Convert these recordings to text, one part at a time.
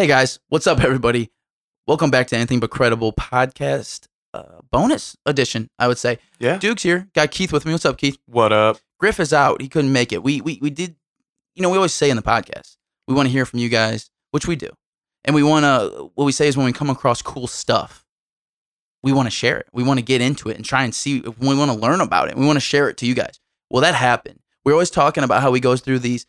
Hey guys, what's up, everybody? Welcome back to Anything But Credible podcast uh, bonus edition. I would say. Yeah. Duke's here. Got Keith with me. What's up, Keith? What up? Griff is out. He couldn't make it. We we we did. You know, we always say in the podcast, we want to hear from you guys, which we do, and we want to. What we say is when we come across cool stuff, we want to share it. We want to get into it and try and see. If we want to learn about it. We want to share it to you guys. Well, that happened. We're always talking about how we goes through these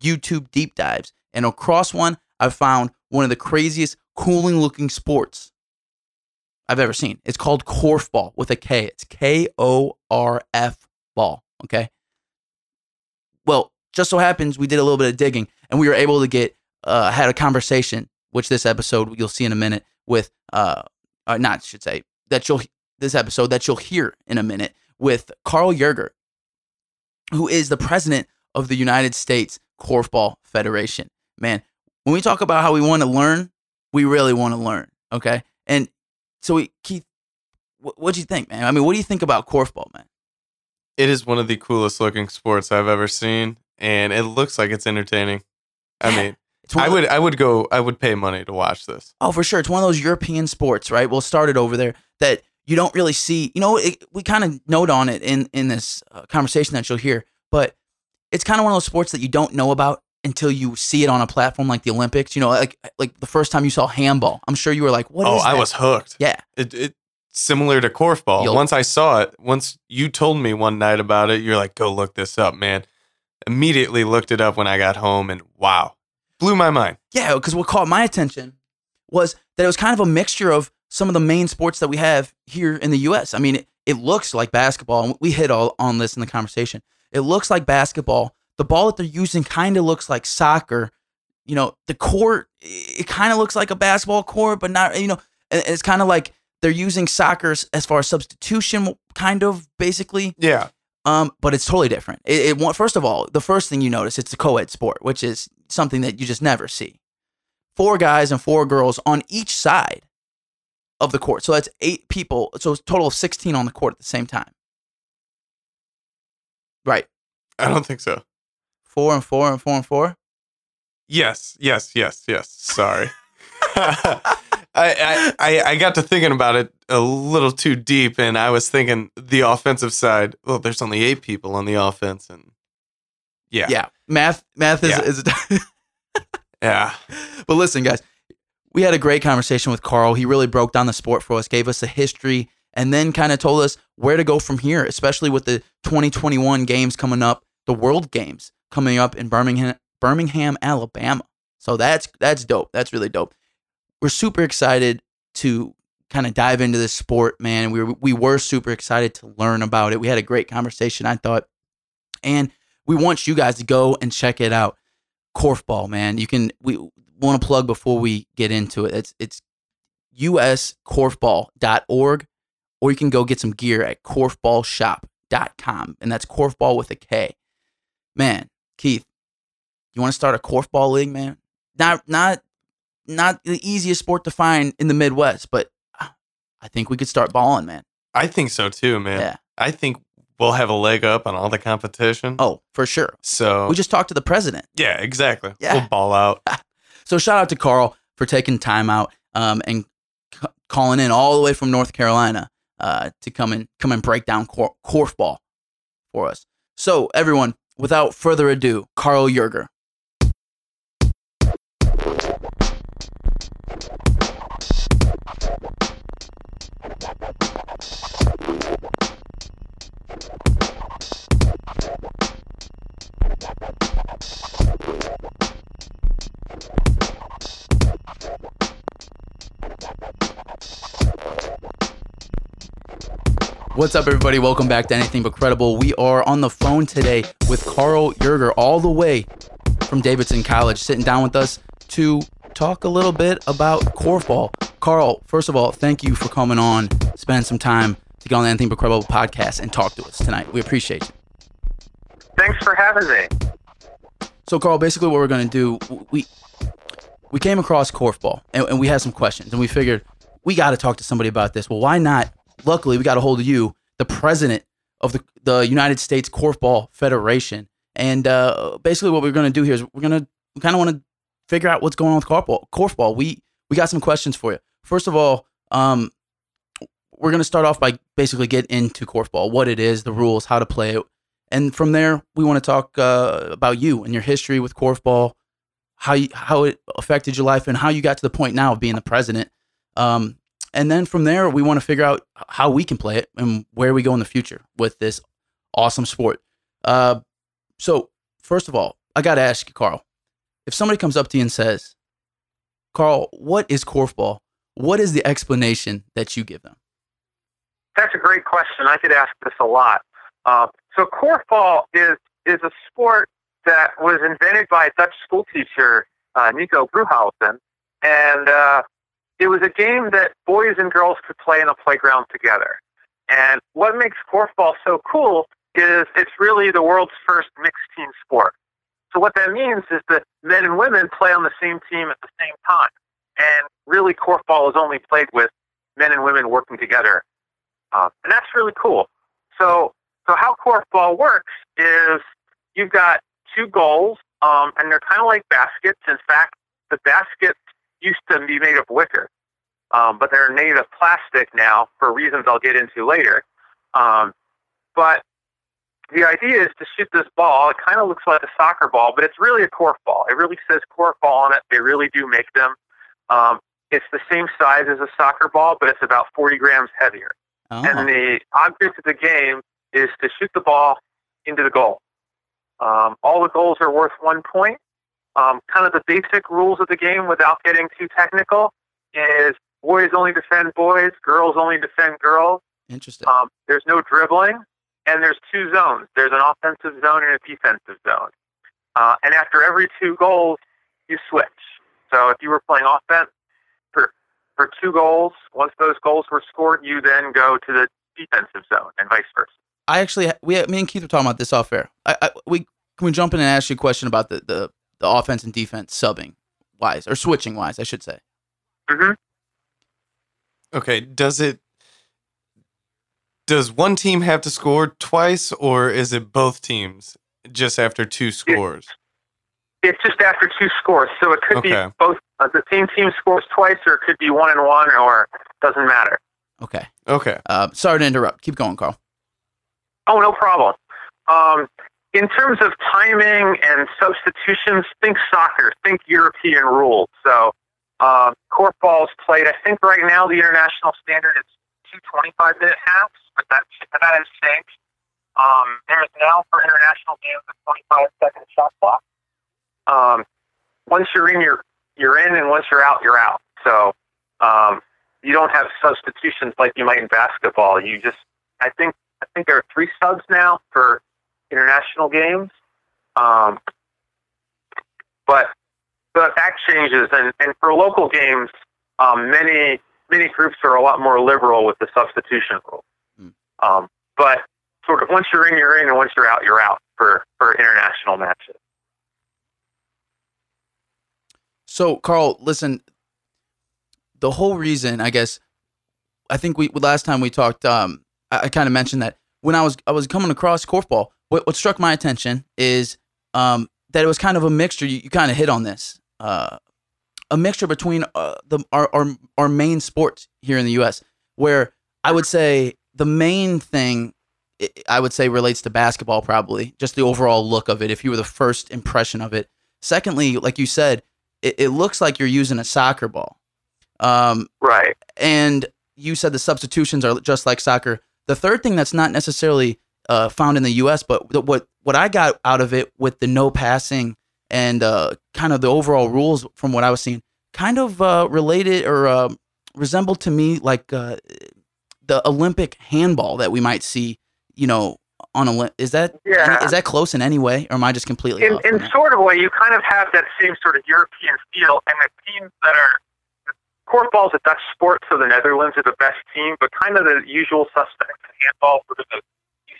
YouTube deep dives, and across one, I found one of the craziest, cooling looking sports I've ever seen. It's called Korfball with a K. It's K O R F ball. Okay. Well, just so happens we did a little bit of digging and we were able to get uh, had a conversation, which this episode you'll see in a minute with uh, uh not I should say that you'll this episode that you'll hear in a minute with Carl Yerger, who is the president of the United States Korfball Federation. Man, when we talk about how we want to learn, we really want to learn. Okay, and so we, Keith, what what do you think, man? I mean, what do you think about korfball, man? It is one of the coolest looking sports I've ever seen, and it looks like it's entertaining. I mean, I would I would go I would pay money to watch this. Oh, for sure. It's one of those European sports, right? We'll start it over there that you don't really see. You know, it, we kind of note on it in in this uh, conversation that you'll hear, but it's kind of one of those sports that you don't know about until you see it on a platform like the Olympics. You know, like like the first time you saw handball, I'm sure you were like, "What oh, is oh, I that?" was hooked. Yeah. It it similar to korfball. You'll- once I saw it, once you told me one night about it, you're like, "Go look this up, man." Immediately looked it up when I got home, and wow, blew my mind. Yeah, because what caught my attention was that it was kind of a mixture of some of the main sports that we have here in the U.S. I mean, it, it looks like basketball, and we hit all on this in the conversation. It looks like basketball. The ball that they're using kind of looks like soccer. You know, the court it kind of looks like a basketball court, but not. You know, and it's kind of like they're using soccer as- far as substitution, kind of basically. Yeah, Um, but it's totally different. It, it first of all, the first thing you notice it's a co-ed sport, which is something that you just never see. Four guys and four girls on each side of the court. So that's eight people. So it's a total of sixteen on the court at the same time. Right. I don't think so. Four and four and four and four. Yes, yes, yes, yes. Sorry. I, I, I got to thinking about it a little too deep, and I was thinking the offensive side. Well, there's only eight people on the offense, and yeah, Yeah. Math. Math is. Yeah. is yeah. but listen, guys, we had a great conversation with Carl. He really broke down the sport for us, gave us a history, and then kind of told us where to go from here, especially with the 2021 games coming up, the World Games coming up in Birmingham, Birmingham, Alabama. So that's that's dope. That's really dope. We're super excited to kind of dive into this sport, man. We were, we were super excited to learn about it. We had a great conversation, I thought, and we want you guys to go and check it out. Korfball, man. You can we want to plug before we get into it. It's it's uskorfball.org or you can go get some gear at korfballshop.com and that's korfball with a K. Man, Keith, you want to start a korfball league, man? Not not not the easiest sport to find in the Midwest, but ah, I think we could start balling, man. I think so too, man. Yeah. I think we'll have a leg up on all the competition. Oh, for sure. so We just talked to the president. yeah, exactly. Yeah. We'll ball out. So shout out to Carl for taking time out um, and c- calling in all the way from North Carolina uh, to come and come and break down cor- korfball for us. So everyone, without further ado, Carl Yerger. What's up, everybody? Welcome back to Anything But Credible. We are on the phone today with Carl Yerger, all the way from Davidson College, sitting down with us to talk a little bit about korfball. Carl, first of all, thank you for coming on, spending some time to get on the Anything But Credible podcast and talk to us tonight. We appreciate you. Thanks for having me. So, Carl, basically, what we're going to do, we we came across korfball and, and we had some questions, and we figured we got to talk to somebody about this. Well, why not? Luckily, we got a hold of you, the president of the the United States Korfball Federation, and uh, basically, what we're going to do here is we're going to we kind of want to figure out what's going on with korfball. Korfball. We we got some questions for you. First of all, um, we're gonna start off by basically get into korfball, what it is, the rules, how to play it, and from there we want to talk uh, about you and your history with korfball, how you, how it affected your life, and how you got to the point now of being the president. Um, and then from there, we want to figure out how we can play it and where we go in the future with this awesome sport. Uh, so, first of all, I got to ask you, Carl, if somebody comes up to you and says, Carl, what is korfball? What is the explanation that you give them? That's a great question. I get asked this a lot. Uh, so korfball is is a sport that was invented by a Dutch school teacher, uh, Nico Broekhuysen, and uh, it was a game that boys and girls could play in a playground together. And what makes korfball so cool is it's really the world's first mixed team sport. So what that means is that men and women play on the same team at the same time. And really, korfball is only played with men and women working together. Uh, and that's really cool. So, so how korfball works is you've got two goals, um, and they're kind of like baskets. In fact, the baskets used to be made of wicker, um, but they're made of plastic now for reasons I'll get into later. Um, but the idea is to shoot this ball. It kind of looks like a soccer ball, but it's really a korf ball. It really says korf ball on it. They really do make them. Um, it's the same size as a soccer ball, but it's about 40 grams heavier. Oh. And the object of the game is to shoot the ball into the goal. Um, all the goals are worth one point. Um, kind of the basic rules of the game without getting too technical is boys only defend boys, girls only defend girls. Interesting. Um, there's no dribbling, and there's two zones. There's an offensive zone and a defensive zone. Uh, and after every two goals, you switch. So if you were playing offense for for two goals, once those goals were scored, you then go to the defensive zone, and vice versa. I actually, we, me and Keith were talking about this off air. I, I, we can we jump in and ask you a question about the, the, the offense and defense subbing wise or switching wise, I should say. hmm Okay, does it does one team have to score twice or is it both teams just after two scores? It's just after two scores, so it could Okay. be both. Uh, the same team scores twice, or it could be one and one, or doesn't matter. Okay. Okay. Uh, sorry to interrupt. Keep going, Carl. Oh, no problem. Um, in terms of timing and substitutions, think soccer, think European rules. So, uh, korfball's played. I think right now the international standard is two 25 minute halves, but that that has changed. Um, there is now for international games a 25 second shot clock. Um, once you're in, you're you're in, and once you're out, you're out. So um, you don't have substitutions like you might in basketball. You just, I think, I think there are three subs now for international games. Um, but but that changes, and, and for local games, um, many many groups are a lot more liberal with the substitution rule. Hmm. Um, but sort of once you're in, you're in, and once you're out, you're out for for international matches. So, Carl, listen. The whole reason, I guess, I think we last time we talked, um, I, I kind of mentioned that when I was I was coming across korfball, what what struck my attention is um, that it was kind of a mixture. You, you kind of hit on this, uh, a mixture between uh, the our, our our main sports here in the U.S. Where I would say the main thing I- I would say relates to basketball, probably just the overall look of it. If you were the first impression of it. Secondly, like you said, it, it looks like you're using a soccer ball. Um, Right. and you said the substitutions are just like soccer. The third thing that's not necessarily uh, found in the U.S., but th- what what I got out of it with the no passing and uh, kind of the overall rules from what I was seeing, kind of uh, related or uh, resembled to me like uh, the Olympic handball that we might see. You know, on a is that Yeah. is that close in any way, or am I just completely in, off in sort of a way, you kind of have that same sort of European feel, and the teams that are korfball's a Dutch sport, so the Netherlands are the best team, but kind of the usual suspects in handball, sort of the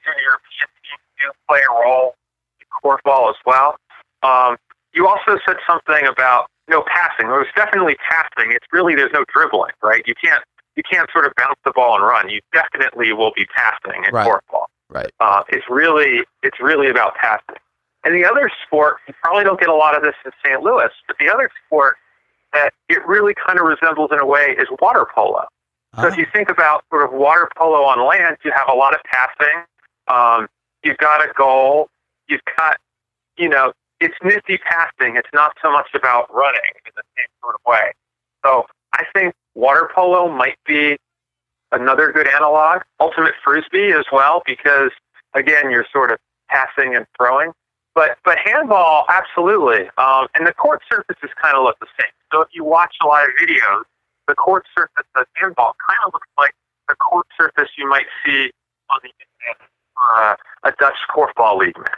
Eastern European teams do play a role in korfball as well. Um, you also said something about no passing. There was definitely passing. It's really there's no dribbling, right? You can't you can't sort of bounce the ball and run. You definitely will be passing in Right. korfball. Right. Uh, it's really it's really about passing. And the other sport, you probably don't get a lot of this in St. Louis, but the other sport that it really kind of resembles in a way is water polo. So if Ah, you think about sort of water polo on land, you have a lot of passing. Um, you've got a goal. You've got, you know, it's nifty passing. It's not so much about running in the same sort of way. So I think water polo might be another good analog. Ultimate frisbee as well, because again, you're sort of passing and throwing. But but handball, absolutely. Um, and the court surfaces kind of look the same. So if you watch a lot of videos, the court surface of handball kind of looks like the court surface you might see on the internet uh, a Dutch korfball league match.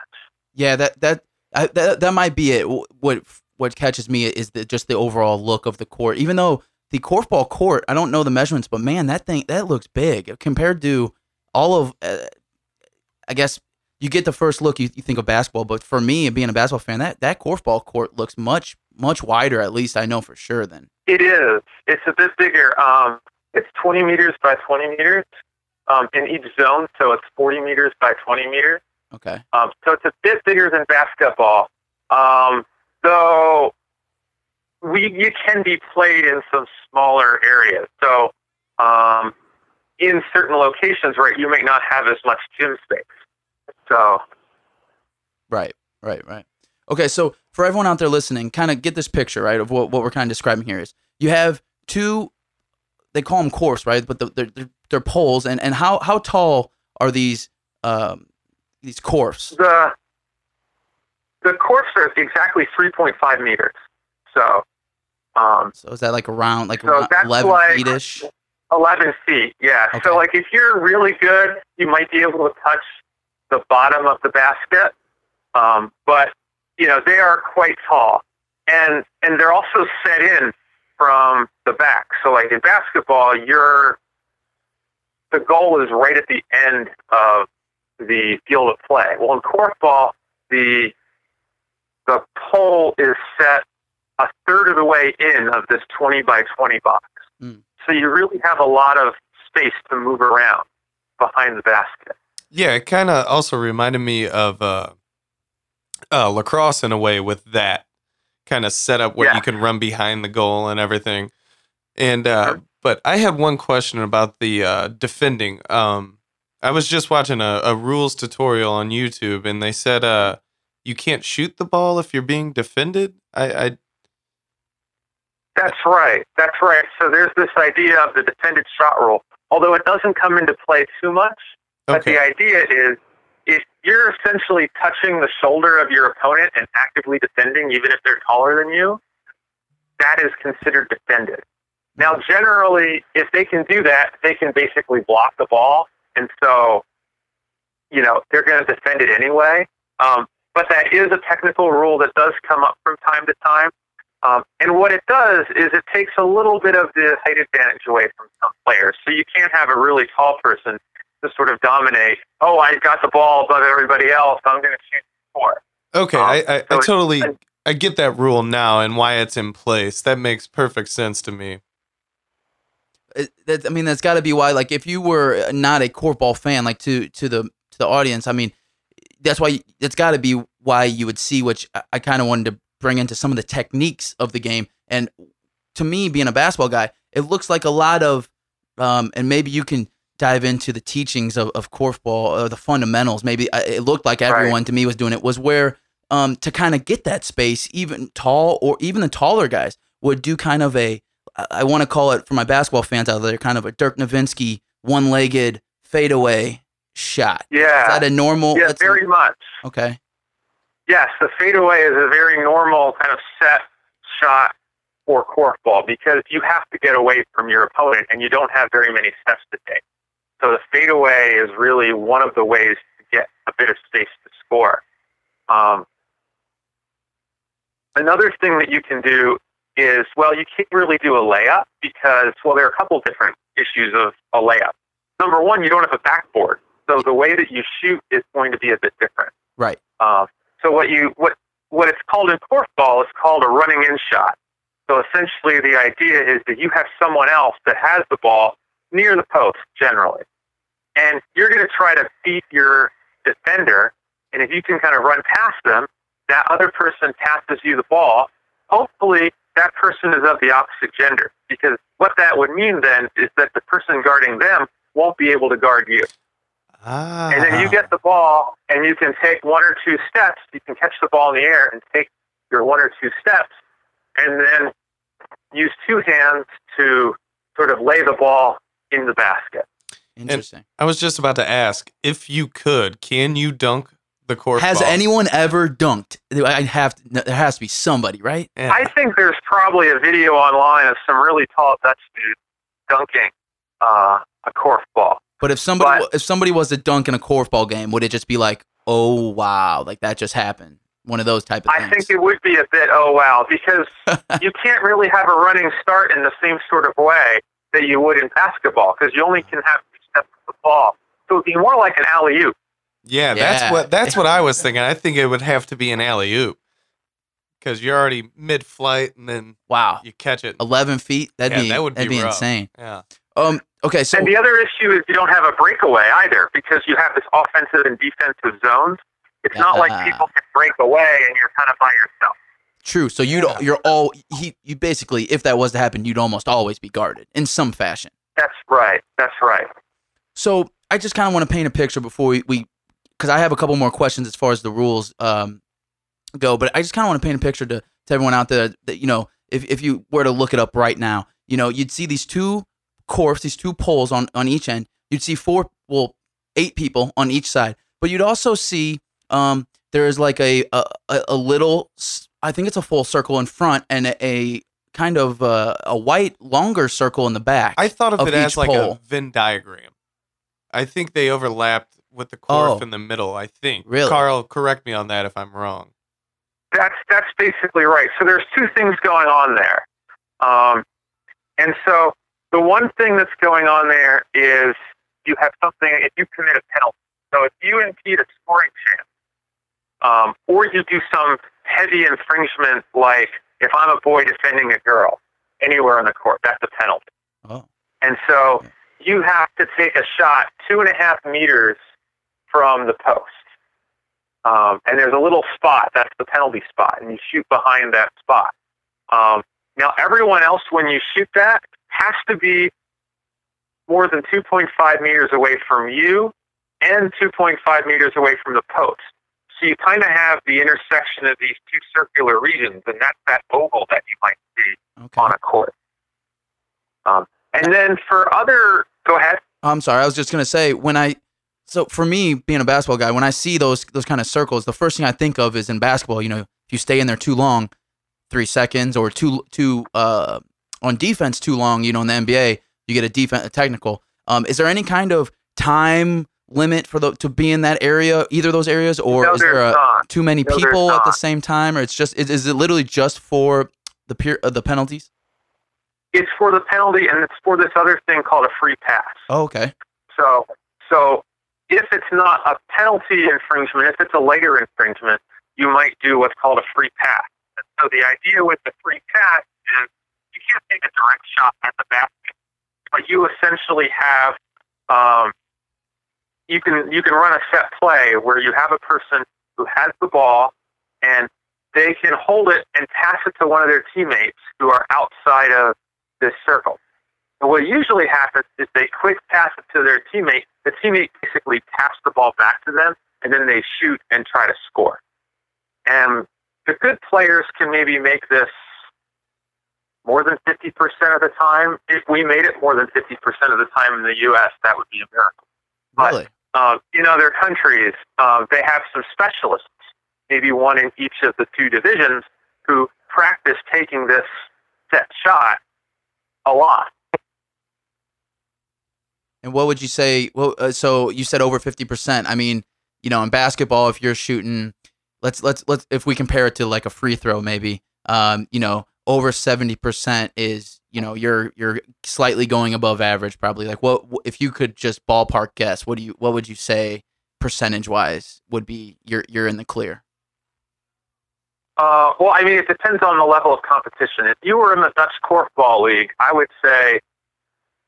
yeah, that that I, that that might be it. What what catches me is the, just the overall look of the court. Even though the korfball court, I don't know the measurements, but man, that thing that looks big compared to all of. Uh, I guess you get the first look, you, you think of basketball, but for me, being a basketball fan, that that korfball court looks much much wider. At least I know for sure. Then It is. It's a bit bigger. Um, it's 20 meters by 20 meters um, in each zone, so it's 40 meters by 20 meters. okay, Um, so it's a bit bigger than basketball. Um, though we you can be played in some smaller areas. So um, in certain locations, right, you may not have as much gym space. So right, right, right. Okay, so for everyone out there listening, kind of get this picture right of what, what we're kind of describing here is you have two, they call them korfs, right? But the, they're, they're they're poles, and and how how tall are these um these korfs? the the korfs are exactly 3.5 meters. So um, So is that like around like So around eleven like- feet ish? 11 feet, yeah. Okay. So, like, if you're really good, you might be able to touch the bottom of the basket. Um, but, you know, they are quite tall. And, and they're also set in from the back. So, like, in basketball, you're, the goal is right at the end of the field of play. Well, in korfball, the, the pole is set a third of the way in of this 20 by 20 box. Mm. So you really have a lot of space to move around behind the basket. Yeah, it kind of also reminded me of uh, uh, lacrosse in a way with that kind of setup where Yeah. you can run behind the goal and everything. And uh, Sure. But I had one question about the uh, defending. Um, I was just watching a, a rules tutorial on YouTube, and they said uh, you can't shoot the ball if you're being defended. I, I That's right. That's right. So there's this idea of the defended shot rule, although it doesn't come into play too much. But the idea is if you're essentially touching the shoulder of your opponent and actively defending, even if they're taller than you, that is considered defended. Now, generally, if they can do that, they can basically block the ball. And so, you know, they're going to defend it anyway. Um, but that is a technical rule that does come up from time to time. Um, and what it does is it takes a little bit of the height advantage away from some players. So you can't have a really tall person to sort of dominate. Oh, I got the ball above everybody else. I'm going to shoot four. okay, um, I, I, so I totally I get that rule now and why it's in place. That makes perfect sense to me. It- that, I mean, that's got to be why. Like, if you were not a korfball fan, like to to the to the audience, I mean, that's why that's got to be why you would see, which I, I kind of wanted to bring into some of the techniques of the game. And to me, being a basketball guy, it looks like a lot of, um, and maybe you can dive into the teachings of, of korfball or the fundamentals. Maybe I- it looked like everyone to me was doing it. Was where um, to kind of get that space, even tall or even the taller guys would do kind of a I- want to call it for my basketball fans out there, kind of a Dirk Nowitzki one-legged fadeaway shot. Yeah, is that a normal? yeah, very much. okay. Yes, the fadeaway is a very normal kind of set shot for korfball because you have to get away from your opponent and you don't have very many steps to take. So the fadeaway is really one of the ways to get a bit of space to score. Um, another thing that you can do is, well, you can't really do a layup because, well, there are a couple different issues of a layup. Number one, you don't have a backboard. So the way that you shoot is going to be a bit different. Right. Uh, so what you what what it's called in korfball is called a running in shot. So essentially, the idea is that you have someone else that has the ball near the post generally, and you're going to try to beat your defender And if you can kind of run past them, that other person passes you the ball. Hopefully, that person is of the opposite gender. Because what that would mean then is that the person guarding them won't be able to guard you. Ah. And then you get the ball, and you can take one or two steps. You can catch the ball in the air and take your one or two steps, and then use two hands to sort of lay the ball in the basket. Interesting. I was just about to ask if you could, can you dunk the court? Has ball? anyone ever dunked? I have. To, there has to be somebody, right? Yeah. I think there's probably a video online of some really tall Dutch dude dunking uh, a korf ball. But if somebody But- if somebody was to dunk in a korfball game, would it just be like, oh wow, like that just happened? One of those type of I things. think it would be a bit oh wow because you can't really have a running start in the same sort of way that you would in basketball because you only can have two steps of the ball. So it'd be more like an alley oop. Yeah, that's Yeah. what that's what I was thinking. I think it would have to be an alley oop because you're already mid flight and then wow, you catch it. eleven feet. That'd Yeah, be that would that'd be be rough. insane. Yeah. Um. Okay. So and the other issue is you don't have a breakaway either because you have this offensive and defensive zones. It's not like people can break away and you're kind of by yourself. true. So you'd Yeah. you're all he you basically if that was to happen, you'd almost always be guarded in some fashion. That's right. That's right. So I just kind of want to paint a picture before we, we because I have a couple more questions as far as the rules um, go, but I just kind of want to paint a picture to, to everyone out there that you know if if you were to look it up right now, you know you'd see these two korfs, these two poles on on each end. You'd see four, well, eight people on each side, but you'd also see um, there's like a, a a little, I think it's a full circle in front and a, a kind of uh, a white longer circle in the back. I thought of, Of it as like pole. a Venn diagram. I think they overlapped with the korf Oh. in the middle. I think. Really? Carl, correct me on that if I'm wrong. That's that's basically right. So there's two things going on there, um, and so the one thing that's going on there is you have something. If you commit a penalty, so if you impede a scoring chance, um, or you do some heavy infringement, like if I'm a boy defending a girl anywhere on the court, that's a penalty. oh, And so you have to take a shot two and a half meters from the post. Um, and there's a little spot, that's the penalty spot, and you shoot behind that spot. Um, now, everyone else, when you shoot that, has to be more than 2.5 meters away from you and 2.5 meters away from the post. So you kind of have the intersection of these two circular regions, and that's that oval that you might see okay. on a court. Um, and then for other, go ahead. I'm sorry. I was just gonna say when I, so for me being a basketball guy, when I see those those kind of circles, the first thing I think of is in basketball. You know, if you stay in there too long, three seconds, or too too uh on defense too long, you know, in the NBA, you get a defense a technical. Um, is there any kind of time limit for the to be in that area, either those areas, or no, is there a, too many No, people at the same time, or it's just is, is it literally just for the peer uh, the penalties? It's for the penalty, and it's for this other thing called a free pass. Oh, okay. So, so if it's not a penalty infringement, if it's a later infringement, you might do what's called a free pass. And so the idea with the free pass is you can't take a direct shot at the basket, but you essentially have um, you can you can run a set play where you have a person who has the ball and they can hold it and pass it to one of their teammates who are outside of this circle. And what usually happens is they quick pass it to their teammate. The teammate basically taps the ball back to them, and then they shoot and try to score. And the good players can maybe make this more than 50% of the time. If we made it more than 50% of the time in the U.S., that would be a miracle. But- Really? Uh, in other countries, uh, they have some specialists, maybe one in each of the two divisions, who practice taking this set shot a lot. And what would you say? Well, uh, so you said over fifty percent. I mean, you know, in basketball, if you're shooting, let's let's let's if we compare it to like a free throw, maybe, um, you know, over seventy percent is you know you're you're slightly going above average, probably. Like, what if you could just ballpark guess? What do you what would you say percentage wise would be you're you're in the clear? Uh, well, I mean, it depends on the level of competition. If you were in the Dutch Korfball League, I would say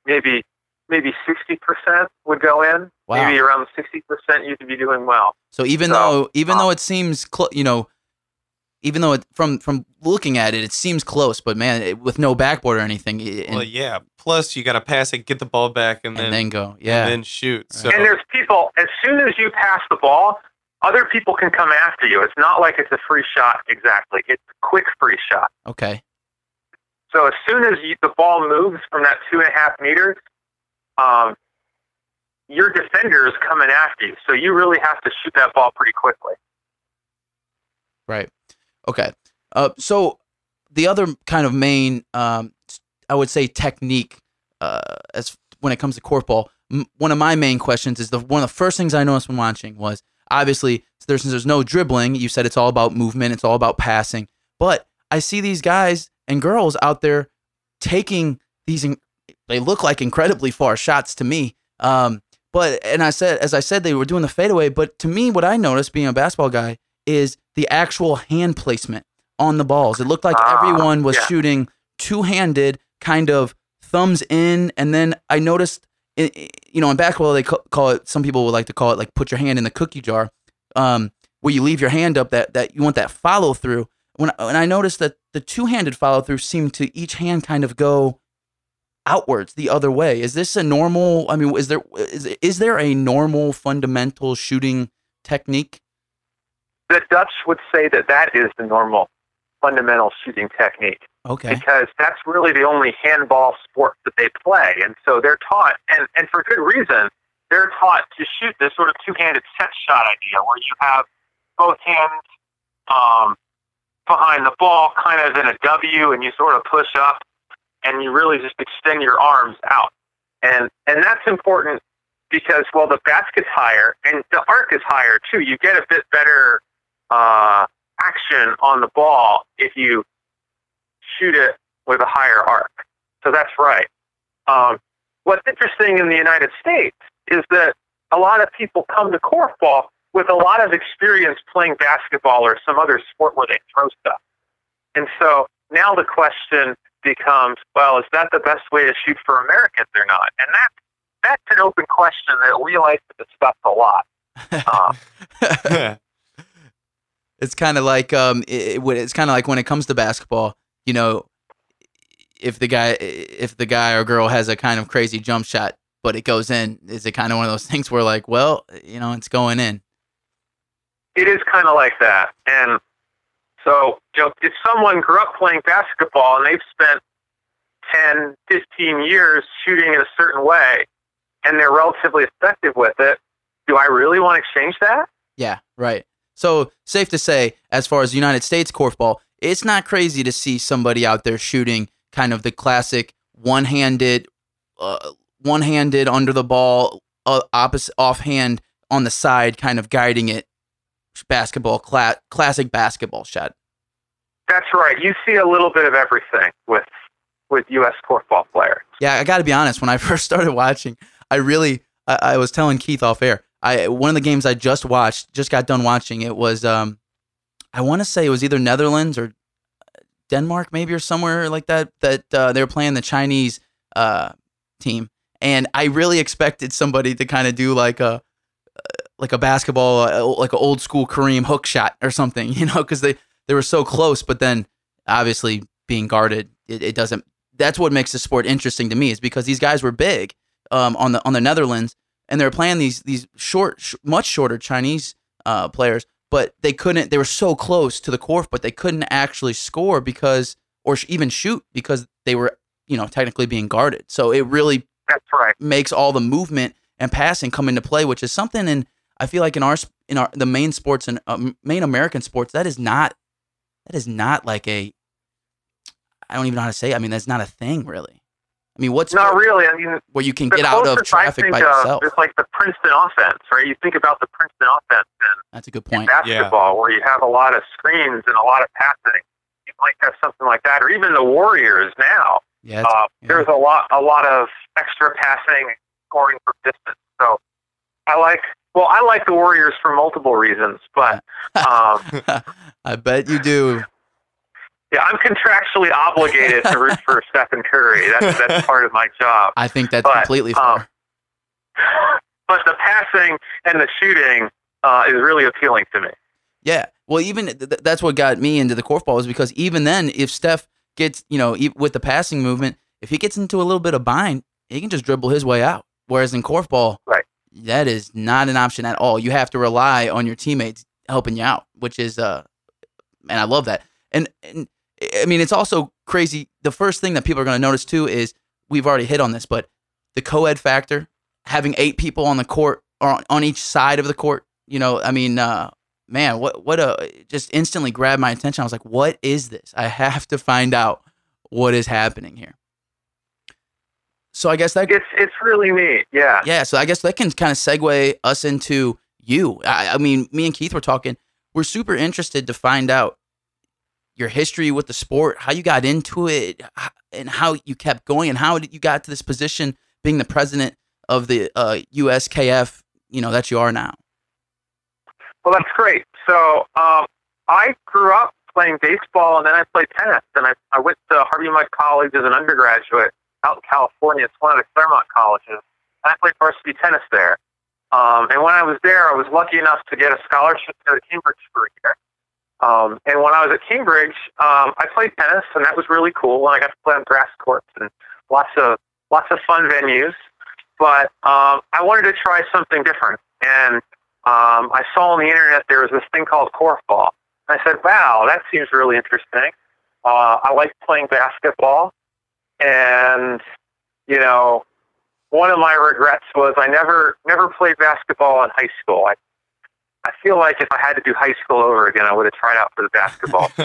maybe maybe 60% would go in. Wow. Maybe around 60% you could be doing well. So even So, though even um, though it seems clo- you know, even though it, from from looking at it, it seems close, but man, it, with no backboard or anything, i- and, well, yeah. Plus, you got to pass it, get the ball back, and, and then, then go, yeah, and then shoot. So And there's people, as soon as you pass the ball, other people can come after you. It's not like it's a free shot exactly. It's a quick free shot. okay, So as soon as you, the ball moves from that two and a half meters, um, your defender is coming after you. So you really have to shoot that ball pretty quickly. right, okay. Uh, so the other kind of main, um, I would say technique, uh, as when it comes to korfball, m- one of my main questions is the one of the first things I noticed when watching was obviously there's there's no dribbling. You said it's all about movement, it's all about passing, but I see these guys and girls out there taking these. They look like incredibly far shots to me. Um, but and I said as I said they were doing the fadeaway, but to me, what I noticed being a basketball guy is the actual hand placement on the balls. It looked like Ah, everyone was yeah. shooting two handed, kind of thumbs in, and then I noticed. i- i- You know, in basketball, they call it. Some people would like to call it like put your hand in the cookie jar, um, where you leave your hand up. That that you want that follow through. When and I noticed that the two handed follow through seemed to each hand kind of go outwards the other way. Is this a normal? I mean, is there is is there a normal fundamental shooting technique? The Dutch would say that that is the normal fundamental shooting technique. Okay. because that's really the only handball sport that they play. And so they're taught, and, and for good reason, they're taught to shoot this sort of two handed set shot idea where you have both hands um, behind the ball, kind of in a W, and you sort of push up and you really just extend your arms out. And, and that's important because, well, the basket's higher and the arc is higher too. You get a bit better uh, action on the ball if you shoot it with a higher arc. So that's right. Um, what's interesting in the United States is that a lot of people come to korfball with a lot of experience playing basketball or some other sport where they throw stuff. And so now the question becomes, well, is that the best way to shoot for Americans or not? And that that's an open question that we like to discuss a lot. Um, it's kind of like um, it, it- it's kind of like when it comes to basketball, you know, if the guy if the guy or girl has a kind of crazy jump shot, but it goes in, is it kind of one of those things where like, well, you know, it's going in? it is kind of like that. And so, you know, if someone grew up playing basketball and they've spent 10, 15 years shooting in a certain way and they're relatively effective with it, do I really want to change that? Yeah, right. So safe to say, as far as the United States korfball, it's not crazy to see somebody out there shooting kind of the classic one-handed, uh, one-handed under the ball, uh, opposite offhand on the side, kind of guiding it. Basketball, cla- classic basketball shot. That's right. You see a little bit of everything with with U.S. korfball players. Yeah, I got to be honest. When I first started watching, I really, I, I was telling Keith off air. I one of the games I just watched, just got done watching. It was, um, I want to say it was either Netherlands or Denmark, maybe or somewhere like that. That uh, they were playing the Chinese uh, team, and I really expected somebody to kind of do like a like a basketball, uh, like an old school Kareem hook shot or something, you know, because they they were so close. But then, obviously, being guarded, it, it doesn't. That's what makes the sport interesting to me is because these guys were big um, on the on the Netherlands, and they're playing these these short, sh- much shorter Chinese uh, players, but they couldn't. They were so close to the Korf, but they couldn't actually score because, or sh- even shoot because they were, you know, technically being guarded. So it really That's right. makes all the movement and passing come into play, which is something in I feel like in our in our the main sports and um, main American sports that is not that is not like a I don't even know how to say. It. I mean, that's not a thing really. I mean, what's Not really. I mean, where you can get out of closest I traffic think by of yourself? is like the Princeton offense, right? You think about the Princeton offense in That's a good point. basketball where you have a lot of screens and a lot of passing. You might have something like that, or even the Warriors now. Yeah, Uh, yeah. There's a lot, a lot of extra passing, scoring from distance. So I like, well, I like the Warriors for multiple reasons, but um, I bet you do. Yeah, I'm contractually obligated to root for Stephen Curry. That's that's part of my job. I think that's But, completely um, fair. But the passing and the shooting uh, is really appealing to me. Yeah. Well, even th- th- that's what got me into the korfball is because even then, if Steph gets, you know, e- with the passing movement, if he gets into a little bit of bind, he can just dribble his way out. Whereas in korfball, Right. That is not an option at all. You have to rely on your teammates helping you out, which is, uh, and I love that. And, and I mean, it's also crazy. The first thing that people are going to notice too is we've already hit on this, but the co-ed factor, having eight people on the court or on- each side of the court, you know, I mean, uh, man, what what a just instantly grabbed my attention. I was like, what is this? I have to find out what is happening here. So I guess that It's it's really neat. Yeah. yeah, so I guess that can kind of segue us into you. I, I mean, me and Keith were talking. We're super interested to find out your history with the sport, how you got into it, and how you kept going, and how did you got to this position, being the president of the uh, USKF. You know that you are now. Well, that's great. So um, I grew up playing baseball, and then I played tennis. And I, I went to Harvey Mudd College as an undergraduate out in California. It's one of the Claremont colleges. I played varsity tennis there. Um, and when I was there, I was lucky enough to get a scholarship to Cambridge for a year. Um, and when I was at Cambridge, um, I played tennis, and that was really cool. And I got to play on grass courts and lots of lots of fun venues. But um, I wanted to try something different, and um, I saw on the internet there was this thing called korfball. I said, "Wow, that seems really interesting." Uh, I like playing basketball, and you know, one of my regrets was I never never played basketball in high school. I I feel like if I had to do high school over again, I would have tried out for the basketball.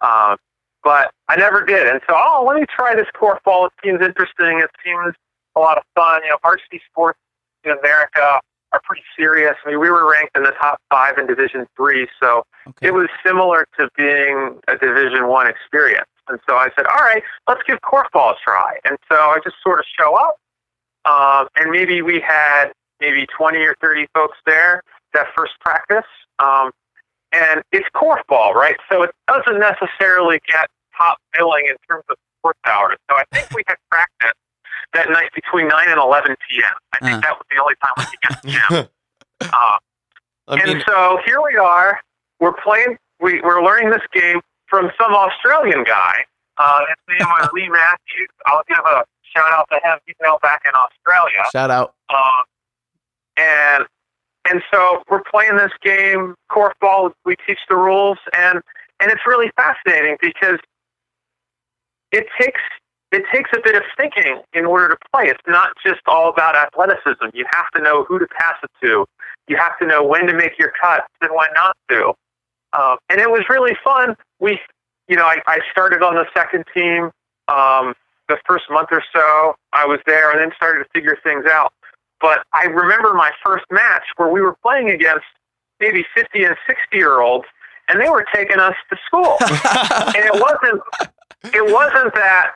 um, but I never did, and so oh, let me try this korfball. It seems interesting. It seems a lot of fun. You know, varsity sports in America are pretty serious. I mean, we were ranked in the top five in Division Three, so Okay. it was similar to being a Division One experience. And so I said, all right, let's give korfball a try. And so I just sort of show up, um, and maybe we had maybe 20 or 30 folks there that first practice. Um, and it's korfball, right? So it doesn't necessarily get top billing in terms of sports hours. So I think we had practice that night between 9 and 11 p.m. I think Uh. that was the only time we could get to gym. Uh, I and so here we are. We're playing. We, we're learning this game from some Australian guy. Uh, his name was Lee Matthews. I'll give a shout out to him. He's now back in Australia. Shout out. Uh, and and so we're playing this game, korfball. We teach the rules, and and it's really fascinating because it takes it takes a bit of thinking in order to play. It's not just all about athleticism. You have to know who to pass it to. You have to know when to make your cuts and when not to. Um, and it was really fun. We, you know, I, I started on the second team um, the first month or so. I was there and then started to figure things out. But I remember my first match where we were playing against maybe 50 and 60 year olds, and they were taking us to school. and it wasn't it wasn't that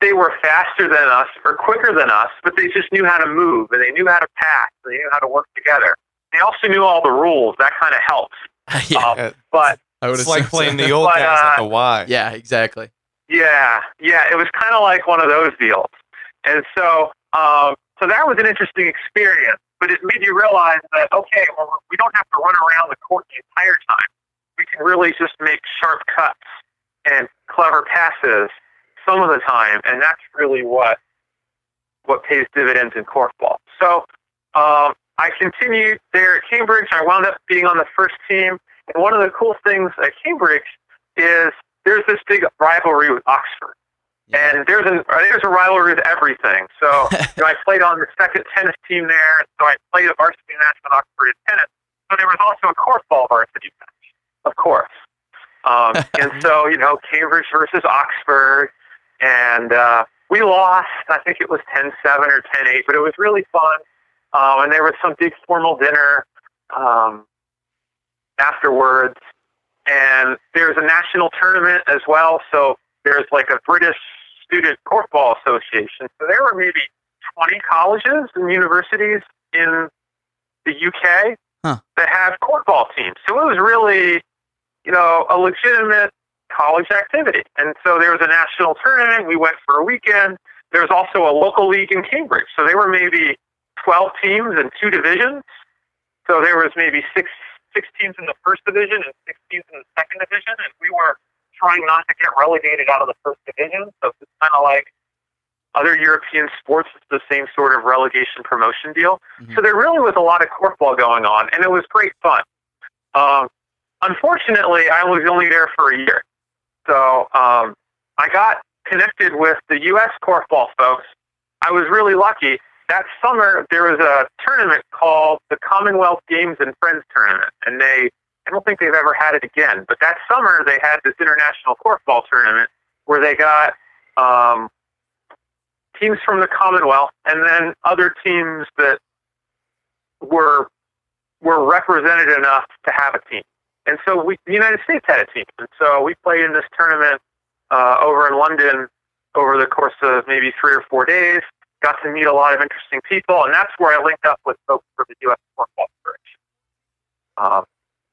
they were faster than us or quicker than us, but they just knew how to move and they knew how to pass. and They knew how to work together. They also knew all the rules. That kind of helps. yeah, Um, but I would it's like playing so. the old But, guys at uh, the Y. Yeah, exactly. Yeah, yeah, it was kind of like one of those deals, and so um, so that was an interesting experience. But it made you realize that okay, well, we don't have to run around the court the entire time. We can really just make sharp cuts and clever passes some of the time, and that's really what what pays dividends in korfball. So um, I continued there at Cambridge. I wound up being on the first team, and one of the cool things at Cambridge is there's this big rivalry with Oxford. Yeah. And there's a there's a rivalry with everything. So you know, I played on the second tennis team there, so I played a varsity match with Oxford in tennis. But there was also a korfball varsity match, of course. Um, and so you know, Cambridge versus Oxford, and uh, we lost. I think it was 10-7 or 10-8, but it was really fun. Um, and there was some big formal dinner um, afterwards, and there's a national tournament as well. So there's like a British Student Korfball Association. So there were maybe 20 colleges and universities in the UK Huh. that have korfball teams. So it was really, you know, a legitimate college activity. And so there was a national tournament. We went for a weekend. There was also a local league in Cambridge. So there were maybe 12 teams in two divisions. So there was maybe six six teams in the first division and six teams in the second division, and we were trying not to get relegated out of the first division. So it's kind of like other European sports, it's the same sort of relegation promotion deal. Mhm. So there really was a lot of korfball going on, and it was great fun. Um, unfortunately, I was only there for a year. So um, I got connected with the U.S. korfball folks. I was really lucky. That summer, there was a tournament called the Commonwealth Games and Friends Tournament, and they I don't think they've ever had it again. But that summer, they had this international korfball tournament where they got um, teams from the Commonwealth and then other teams that were were represented enough to have a team. And so we, the United States had a team, and so we played in this tournament uh, over in London over the course of maybe three or four days. Got to meet a lot of interesting people, and that's where I linked up with folks from the U.S. Korfball Federation. Um,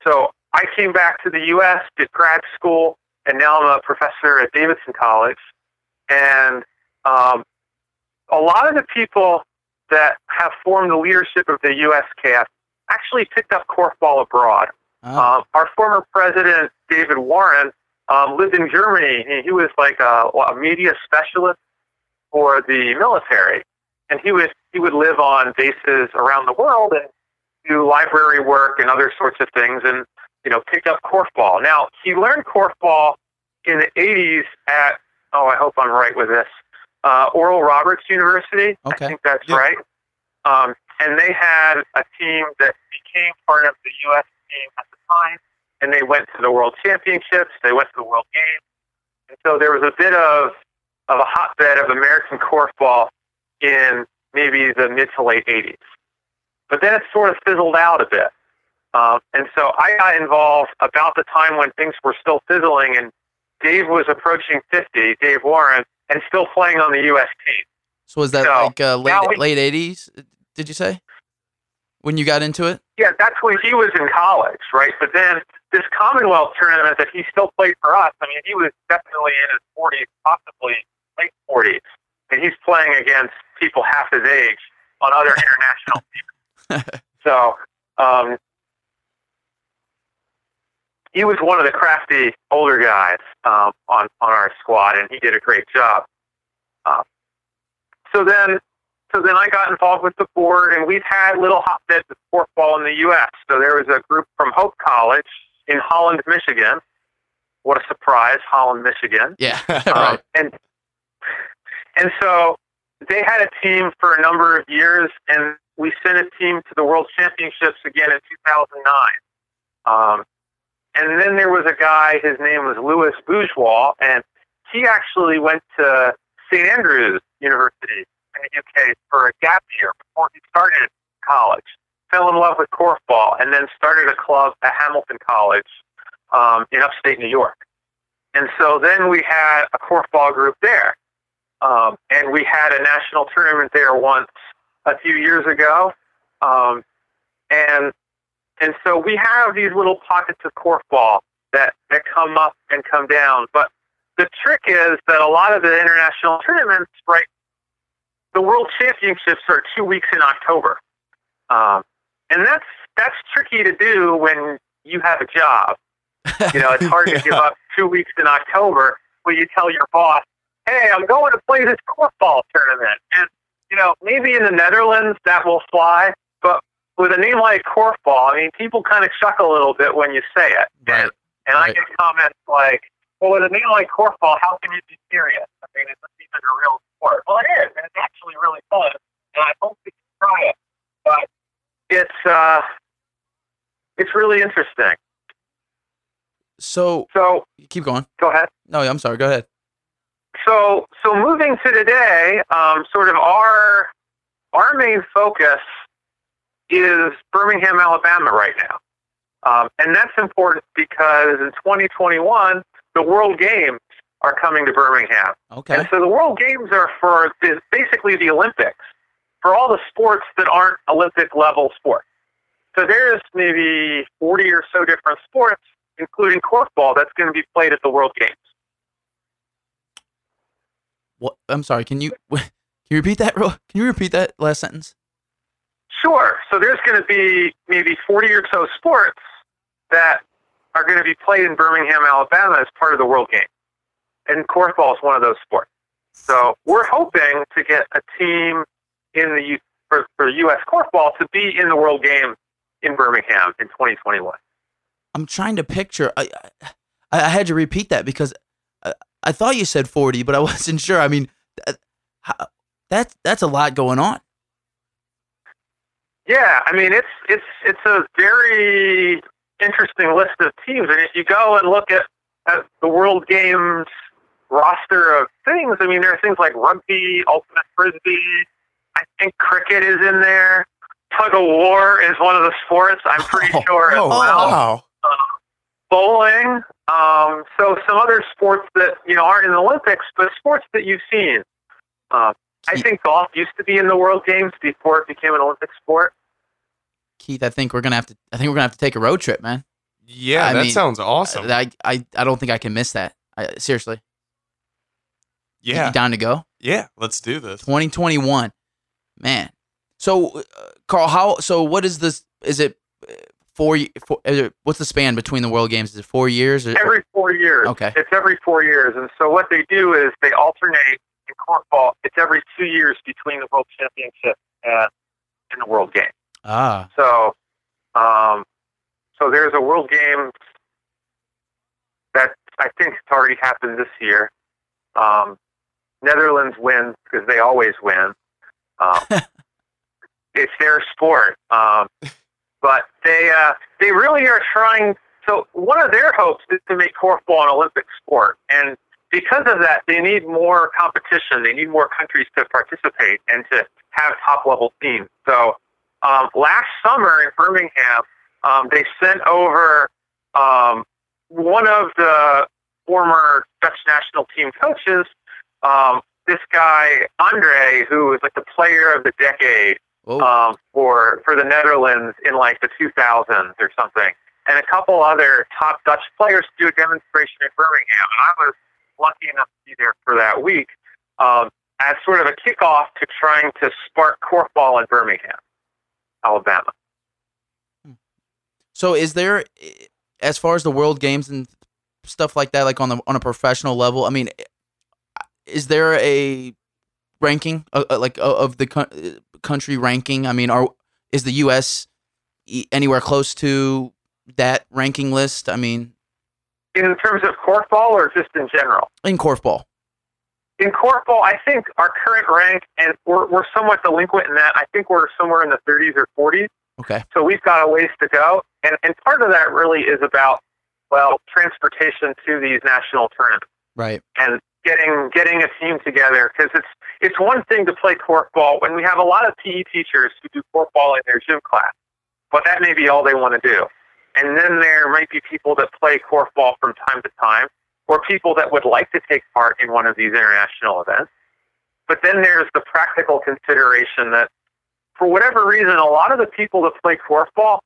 so I came back to the U.S., did grad school, and now I'm a professor at Davidson College. And um, a lot of the people that have formed the leadership of the USKF actually picked up korfball abroad. Oh, Um, our former president, David Warren, um, lived in Germany. He, he was like a, a media specialist for the military, and he would he would live on bases around the world and do library work and other sorts of things, and you know picked up korfball. Now he learned korfball in the 80s at oh I hope I'm right with this uh, Oral Roberts University. Okay. I think that's Yeah. right. Um, and they had a team that became part of the U.S. team at the time, and they went to the World Championships. They went to the World Games, and so there was a bit of of a hotbed of American korfball in maybe the mid to late '80s. But then it sort of fizzled out a bit, um, and so I got involved about the time when things were still fizzling, and Dave was approaching 50, Dave Warren, and still playing on the U.S. team. so was that no, like uh, late we- late eighties? Did you say when you got into it? Yeah, that's when he was in college, right? But then this Commonwealth tournament that he still played for us, I mean, he was definitely in his 40s, possibly late 40s. And he's playing against people half his age on other international teams. So um, he was one of the crafty older guys um, on, on our squad, and he did a great job. Uh, so then so then I got involved with the board, and we've had little hotbeds of korfball in the U.S. So there was a group from Hope College in Holland, Michigan. What a surprise, Holland, Michigan. Yeah, Um, and and so they had a team for a number of years, and we sent a team to the World Championships again in 2009. Um, and then there was a guy, his name was Louis Bourgeois, and he actually went to St. Andrews University in the UK for a gap year before he started college. Fell in love with korfball, and then started a club at Hamilton College um, in upstate New York. And so then we had a korfball group there. Um, and we had a national tournament there once a few years ago. Um, and and so we have these little pockets of korfball that, that come up and come down. But the trick is that a lot of the international tournaments, right, the World Championships are two weeks in October. Um, and that's that's tricky to do when you have a job. You know, it's hard to give up two weeks in October when you tell your boss, "Hey, I'm going to play this korfball tournament." And you know, maybe in the Netherlands that will fly, but with a name like korfball, I mean, people kind of chuckle a little bit when you say it. Right. And, and I get comments like, "Well, with a name like korfball, how can you be serious? I mean, it's not even a real sport." Well, it is, and it's actually really fun, and I hope you can try it. But it's uh, it's really interesting. So So keep going. go ahead. No, I'm sorry. Go ahead. So, so moving to today, um, sort of our our main focus is Birmingham, Alabama, right now, um, and that's important because in 2021 the World Games are coming to Birmingham, Okay. and so the World Games are for basically the Olympics for all the sports that aren't Olympic level sports. So there's maybe 40 or so different sports including korfball, that's going to be played at the World Games. What? I'm sorry. Can you can you repeat that? Can you repeat that last sentence? Sure. So there's going to be maybe 40 or so sports that are going to be played in Birmingham, Alabama as part of the World Game. And korfball is one of those sports. So we're hoping to get a team in the U- for, for U.S. korfball to be in the World Game in Birmingham in 2021. I'm trying to picture. I I, I had to repeat that because I, I thought you said 40, but I wasn't sure. I mean, that, how- that's that's a lot going on. Yeah, I mean it's it's it's a very interesting list of teams, and if you go and look at, at the World Games roster of things, I mean there are things like rugby, ultimate frisbee. I think cricket is in there. Tug of war is one of the sports. I'm pretty Oh, sure as Oh, well. wow. Um, Bowling. Um, so some other sports that you know aren't in the Olympics, but sports that you've seen. Uh, I think golf used to be in the World Games before it became an Olympic sport. Keith, I think we're gonna have to. I think we're gonna have to take a road trip, man. Yeah, I that mean, sounds awesome. I, I I don't think I can miss that. I, seriously. Yeah, You down to go? yeah. Let's do this. 2021, man. So, uh, Carl, how? So, what is this? Is it four? four what's the span between the World Games? Is it four years? Or, Every four years. Okay. It's every four years. And so what they do is they alternate in korfball. It's every two years between the World Championship and, and the World Game. ah, So, um, so there's a World game that I think it's already happened this year. Um, Netherlands wins because they always win. Um, it's their sport, um, but they uh, they really are trying. So one of their hopes is to make korfball an Olympic sport, and because of that, they need more competition. They need more countries to participate and to have top level teams. So um, last summer in Birmingham, um, they sent over um, one of the former Dutch national team coaches, um, this guy Andre, who was like the player of the decade oh, um, for for the Netherlands in like the 2000s or something, and a couple other top Dutch players do a demonstration in Birmingham. And I was lucky enough to be there for that week um, as sort of a kickoff to trying to spark korfball in Birmingham, Alabama. so is there, as far as the World Games and stuff like that, like on the on a professional level? I mean, is there a ranking uh, uh, like uh, of the co- uh, country ranking? I mean, are is the U.S. anywhere close to that ranking list? I mean, In terms of korfball or just in general? in korfball. in korfball, I think our current rank, and we're, we're somewhat delinquent in that. I think we're somewhere in the 30s or 40s. Okay. So we've got a ways to go. And, and part of that really is about, well, transportation to these national tournaments Right. and getting getting a team together. Because it's, it's one thing to play korfball when we have a lot of PE teachers who do korfball in their gym class, but that may be all they want to do. And then there might be people that play korfball from time to time, or people that would like to take part in one of these international events. But then there's the practical consideration that, for whatever reason, a lot of the people that play korfball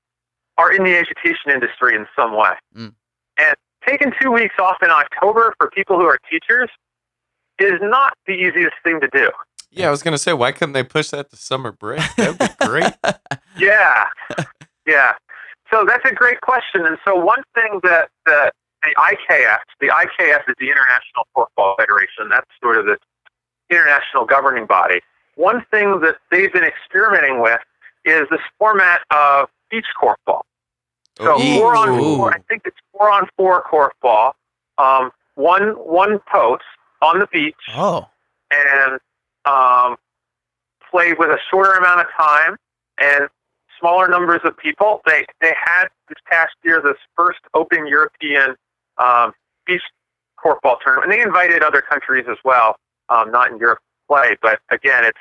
are in the education industry in some way. Mm. And taking two weeks off in October for people who are teachers is not the easiest thing to do. Yeah, I was gonna say, why couldn't they push that to summer break? That'd be great. Yeah, yeah. So that's a great question. And so one thing that, that the IKF, the IKF is the International Korfball Federation. That's sort of the international governing body. One thing that they've been experimenting with is this format of beach korfball. So Ooh. four on four. I think it's four on four korfball. Um, one one post on the beach Oh. and um, played with a shorter amount of time and smaller numbers of people. They they had this past year this first Open European um, beach korfball tournament, and they invited other countries as well, um, not in Europe to play. But again, it's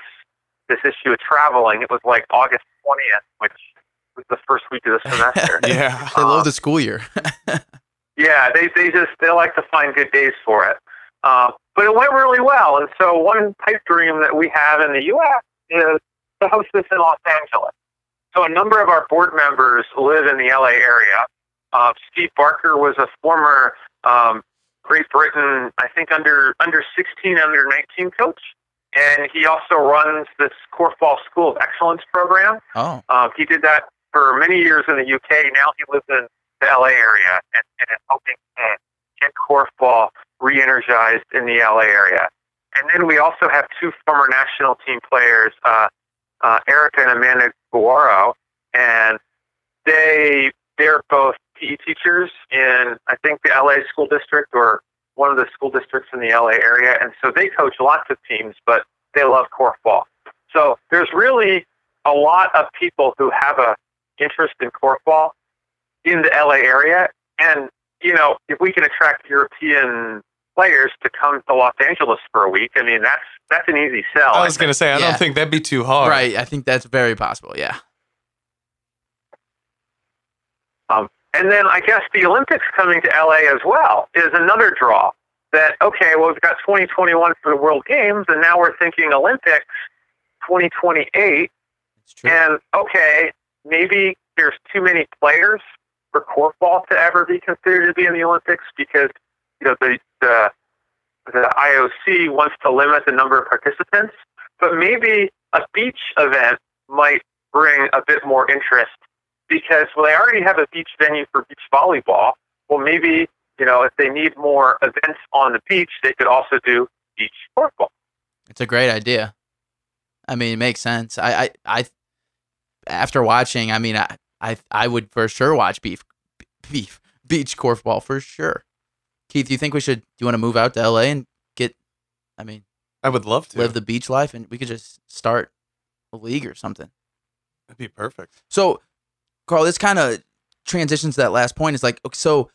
this issue of traveling. It was like August twentieth, which was the first week of the semester. Yeah. They love the school year. Yeah, they they just they like to find good days for it. Uh, but it went really well, and so one pipe dream that we have in the U.S. is to host this in Los Angeles. So a number of our board members live in the L.A. area. Uh, Steve Barker was a former um, Great Britain, I think under under 16, under 19 coach, and he also runs this Korfball School of Excellence program. Oh, Um, he did that for many years in the UK. Now he lives in the LA area and, and is hoping to get korfball re-energized in the LA area. And then we also have two former national team players, uh, uh, Erica and Amanda Guaro, and they they're both PE teachers in I think the LA school district or one of the school districts in the LA area, and so they coach lots of teams, but they love korfball. So there's really a lot of people who have a interest in korfball in the LA area, and you know if we can attract European players to come to Los Angeles for a week, I mean that's that's an easy sell. I was gonna say I Yeah. don't think that'd be too hard. right. I think that's very possible. Yeah. Um, and then I guess the Olympics coming to LA as well is another draw. That okay, well we've got 2021 for the World Games, and now we're thinking Olympics 2028. And okay, maybe there's too many players for korfball to ever be considered to be in the Olympics because you know the the the IOC wants to limit the number of participants. But maybe a beach event might bring a bit more interest because well, they already have a beach venue for beach volleyball. Well, maybe you know if they need more events on the beach, they could also do beach korfball. It's a great idea. I mean, it makes sense. I, I, I after watching, I mean, I, I, I would for sure watch beef, beef, beach korfball for sure. Keith, do you think we should? Do you want to move out to LA and get? I mean, I would love to. live the beach life, and we could just start a league or something. That'd be perfect. So, Carl, this kind of transitions to that last point. Is like, so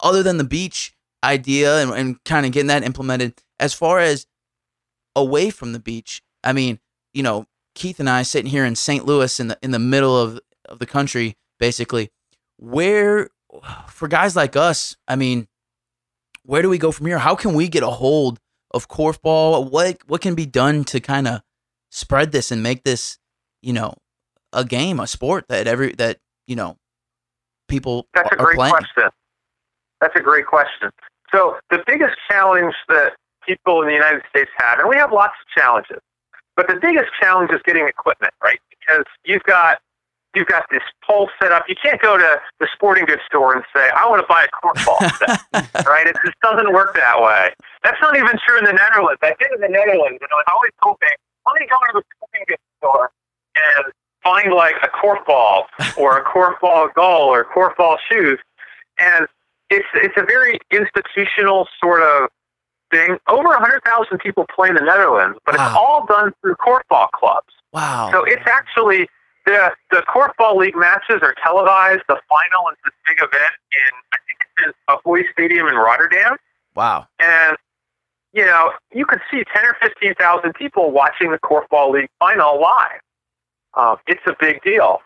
other than the beach idea and, and kind of getting that implemented, as far as away from the beach, I mean, you know, Keith and I sitting here in St. Louis in the in the middle of of the country, basically, where for guys like us, I mean, where do we go from here? How can we get a hold of korfball? What what can be done to kind of spread this and make this, you know, a game, a sport that every that you know people That's a are great playing. question. That's a great question. So the biggest challenge that people in the United States have, and we have lots of challenges, but the biggest challenge is getting equipment, right? Because you've got you've got this pole set up. You can't go to the sporting goods store and say, "I want to buy a korfball set," right? It just doesn't work that way. That's not even true in the Netherlands. I did in the Netherlands, and I was always hoping, let me go to the sporting goods store and find like a korfball or a korfball goal or korfball shoes, and it's it's a very institutional sort of thing. Over a hundred thousand people play in the Netherlands, but Wow. it's all done through korfball clubs. Wow. So it's actually the the korfball league matches are televised. The final is this big event in I think it's in Ahoy Stadium in Rotterdam, wow. and you know you could see ten or fifteen thousand people watching the korfball league final live. Um, it's a big deal,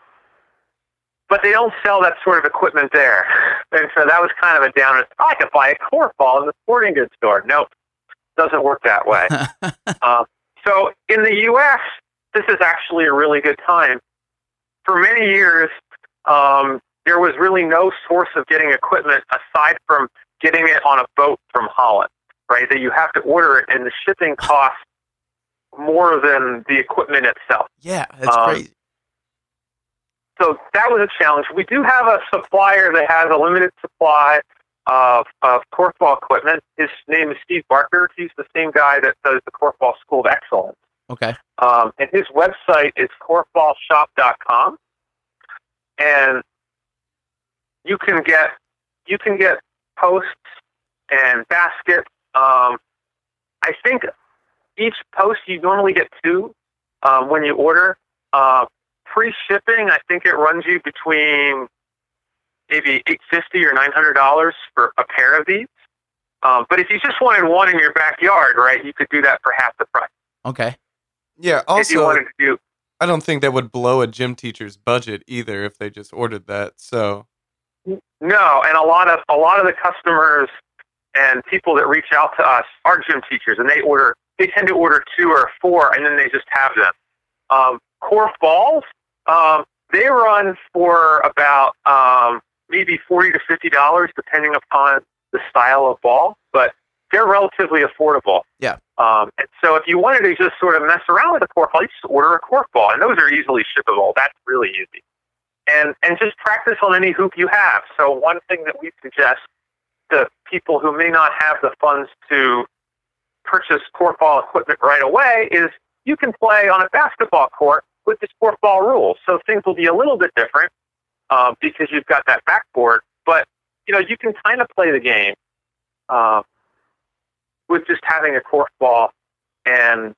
but they don't sell that sort of equipment there, and so that was kind of a downer. I could buy a korfball in the sporting goods store. Nope, doesn't work that way. Uh, so in the U.S., this is actually a really good time. For many years, um, there was really no source of getting equipment aside from getting it on a boat from Holland, right? That you have to order it, and the shipping costs more than the equipment itself. yeah, that's Um, crazy. So that was a challenge. We do have a supplier that has a limited supply of, of korfball equipment. His name is Steve Barker. He's the same guy that does the Korfball School of Excellence. Okay. Um, and his website is korfballshop.com. And you can get you can get posts and baskets. Um, I think each post you normally get two um, when you order. Uh, free shipping, I think it runs you between maybe eight fifty or nine hundred dollars for a pair of these. Um, but if you just wanted one in your backyard, right, you could do that for half the price. Okay. Yeah. Also, do I don't think that would blow a gym teacher's budget either if they just ordered that. So No, and a lot of a lot of the customers and people that reach out to us are gym teachers, and they order. They tend to order two or four, and then they just have them. Um, core balls, um, they run for about um, maybe forty to fifty dollars, depending upon the style of ball, but they're relatively affordable. Yeah. Um, and so if you wanted to just sort of mess around with a korfball, you just order a korfball, and those are easily shippable. That's really easy. And and just practice on any hoop you have. So one thing that we suggest to people who may not have the funds to purchase korfball equipment right away is you can play on a basketball court with the sport ball rules. So things will be a little bit different um, because you've got that backboard. But you know you can kind of play the game uh, with just having a cork ball and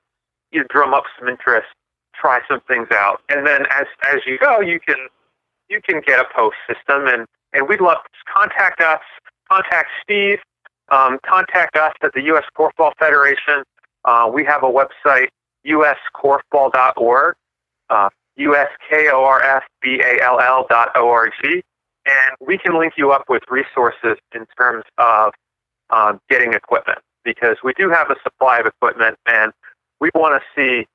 you drum up some interest, try some things out, and then as as you go, you can you can get a post system, and and we'd love to contact us, contact Steve, um, contact us at the U.S. Korfball Federation. Uh, we have a website, uskorfball.org, uh, U-S-K-O-R-F-B-A-L-L dot O-R-G, and we can link you up with resources in terms of um, getting equipment because we do have a supply of equipment and we want to see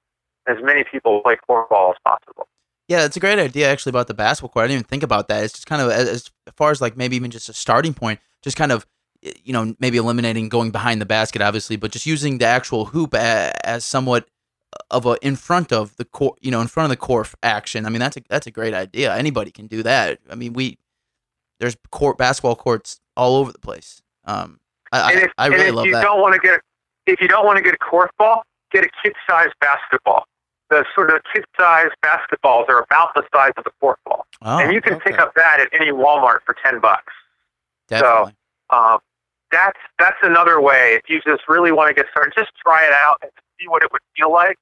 as many people play korfball as possible. Yeah, it's a great idea actually about the basketball court. I didn't even think about that. It's just kind of as, far as like maybe even just a starting point, just kind of you know maybe eliminating going behind the basket obviously, but just using the actual hoop as, as somewhat of a in front of the court, you know, in front of the court action. I mean, that's a that's a great idea. Anybody can do that. I mean, we there's court basketball courts all over the place. Um, I and if, I, really and if love you that. don't want to get if you don't want to get a korfball, get a kid-sized basketball. The sort of kid-sized basketballs are about the size of the korfball, Oh, and you can okay. pick up that at any Walmart for ten bucks. definitely. Um, that's that's another way. If you just really want to get started, just try it out and see what it would feel like.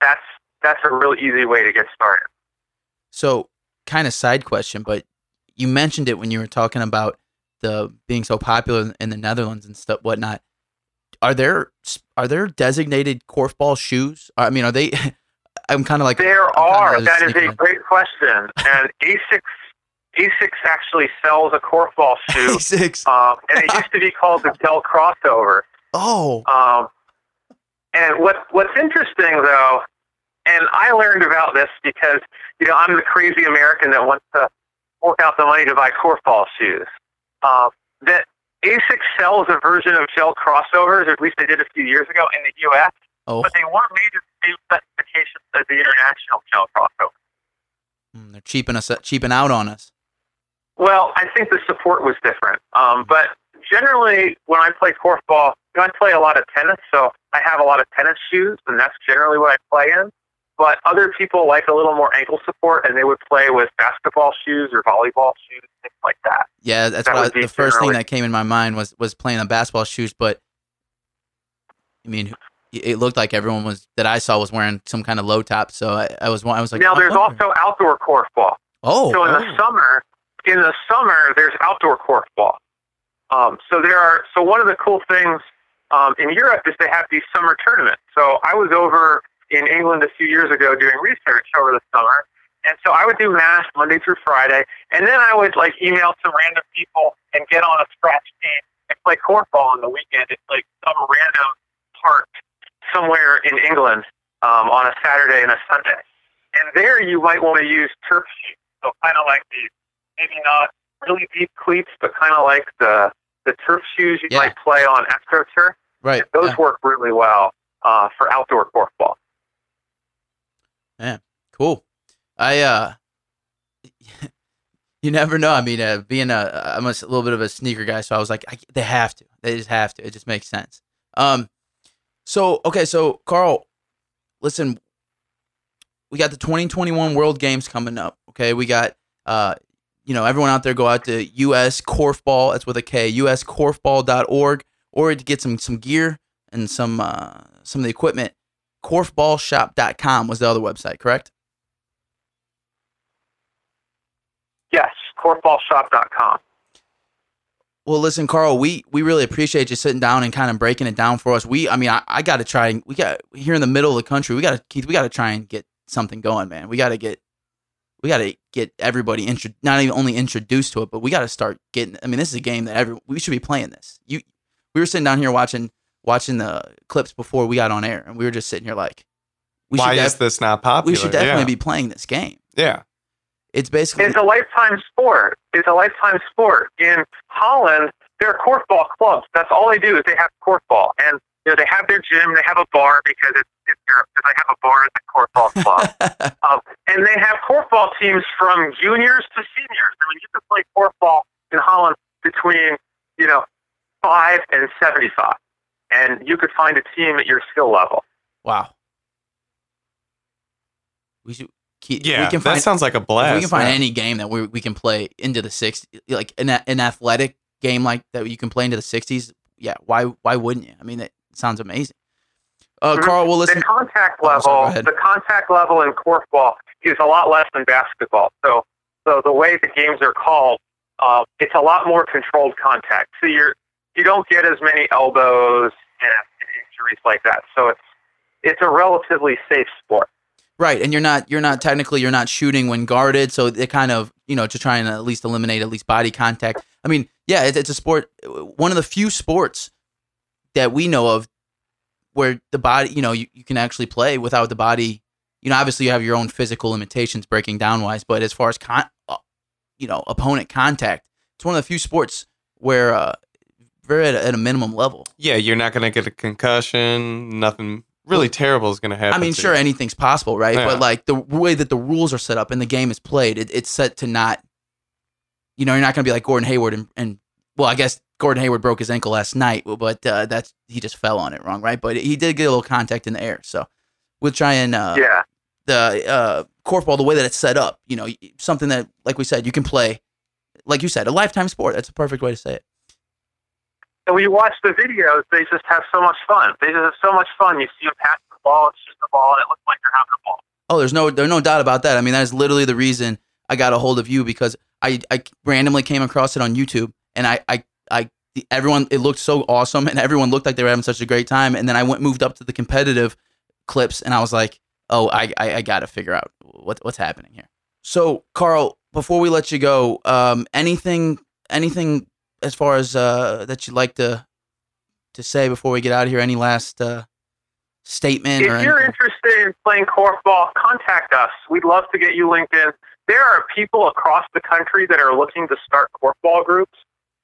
That's that's a real easy way to get started. So, kind of side question, but you mentioned it when you were talking about the being so popular in the Netherlands and stuff, whatnot. Are there are there designated korfball shoes? I mean, are they? I'm kind of like There are. That is a in. great question. And Asics Asics actually sells a korfball shoe, six. um, and it used to be called the Gel Crossover. Oh, Um, and what what's interesting though, and I learned about this because you know I'm the crazy American that wants to fork out the money to buy korfball shoes. Um, that ASICS sells a version of gel crossovers, or at least they did a few years ago in the U.S., oh, but they weren't made to the same specifications as the international gel crossover. mm, they're cheaping us, cheaping out on us. Well, I think the support was different. Um, but generally, when I play korfball, you know, I play a lot of tennis, so I have a lot of tennis shoes, and that's generally what I play in. But other people like a little more ankle support, and they would play with basketball shoes or volleyball shoes, things like that. Yeah, that's That what I, the first thing that came in my mind was was playing on basketball shoes. But I mean, it looked like everyone was that I saw was wearing some kind of low top. So I, I was I was like, now, there's wonder. also outdoor korfball. oh, so in oh. the summer, in the summer, there's outdoor korfball. Um, so there are. So one of the cool things um, in Europe is they have these summer tournaments. So I was over in England a few years ago doing research over the summer, and so I would do mass Monday through Friday, and then I would like email some random people and get on a scratch team and play korfball on the weekend. It's like some random park somewhere in England um, on a Saturday and a Sunday. And there you might want to use turf shoes. So kind of like these, maybe not really deep cleats, but kind of like the the turf shoes you Yeah. might play on AstroTurf. right. Those yeah, work really well uh, for outdoor korfball. cool. I uh, you never know. I mean, uh, being a I'm a little bit of a sneaker guy, so I was like, I, they have to. They just have to. It just makes sense. Um, so okay, so Carl, listen, we got the 2021 World Games coming up. Okay, we got uh, you know, everyone out there go out to US Korfball. That's with a K. USKorfball.org, or to get some some gear and some uh, some of the equipment. Korfballshop.com was the other website, correct? Yes, korfballshop.com. Well, listen, Carl, we we really appreciate you sitting down and kind of breaking it down for us. We, I mean, I, I got to try and we got here in the middle of the country. We got to Keith. We got to try and get something going, man. We got to get we got to get everybody intro, not even only introduced to it, but we got to start getting. I mean, this is a game that every we should be playing this. You, we were sitting down here watching watching the clips before we got on air, and we were just sitting here like, we Why should is this not popular? we should definitely yeah. be playing this game. Yeah. It's basically It's a lifetime sport. It's a lifetime sport. In Holland, there are korfball clubs. That's all they do is they have korfball, and you know they have their gym, they have a bar because it's, it's Europe. So they have a bar at the korfball club, um, and they have korfball teams from juniors to seniors. I mean, you can play korfball in Holland between you know five and seventy-five, and you could find a team at your skill level. wow. We should keep. Yeah, we can that sounds like a if blast. we can find man. any game that we we can play into the six, like an an athletic game like that you can play into the sixties. Yeah, why why wouldn't you? I mean, it sounds amazing. Uh, Mhm. Carl, well, listen. the listen. contact Oh, sorry, level, the contact level in korfball is a lot less than basketball. So, so the way the games are called, uh, it's a lot more controlled contact. So you're you don't get as many elbows injuries like that. So it's it's a relatively safe sport. Right, and you're not you're not technically you're not shooting when guarded, so it kind of you know to try and at least eliminate at least body contact. I mean, yeah, it's, it's a sport, one of the few sports that we know of where the body, you know, you, you can actually play without the body. You know, obviously you have your own physical limitations breaking down wise, but as far as con, uh, you know, opponent contact, it's one of the few sports where uh, very at a, at a minimum level. Yeah, you're not going to get a concussion. Nothing really terrible is going to happen. I mean, to sure, you. anything's possible, right? Yeah. But like the way that the rules are set up and the game is played, it, it's set to not. You know, you're not going to be like Gordon Hayward and, and well, I guess Gordon Hayward broke his ankle last night, but uh, that's he just fell on it wrong, right? But he did get a little contact in the air, so we'll try and uh, yeah. the uh, korfball the way that it's set up. You know, something that, like we said, you can play, like you said, a lifetime sport. That's a perfect way to say it. And when you watch the videos, they just have so much fun. They just have so much fun. You see them pass the ball, it's just the ball, and it looks like they're having a ball. Oh, there's no there's no doubt about that. I mean, that is literally the reason I got a hold of you because I, I randomly came across it on YouTube and I, I I everyone it looked so awesome and everyone looked like they were having such a great time and then I went moved up to the competitive clips and I was like, oh, I I, I got to figure out what what's happening here. So, Carl, before we let you go, um, anything anything as far as uh, that you'd like to to say before we get out of here? Any last uh, statement or If you're anything? interested in playing korfball, contact us. We'd love to get you linked in. There are people across the country that are looking to start korfball groups.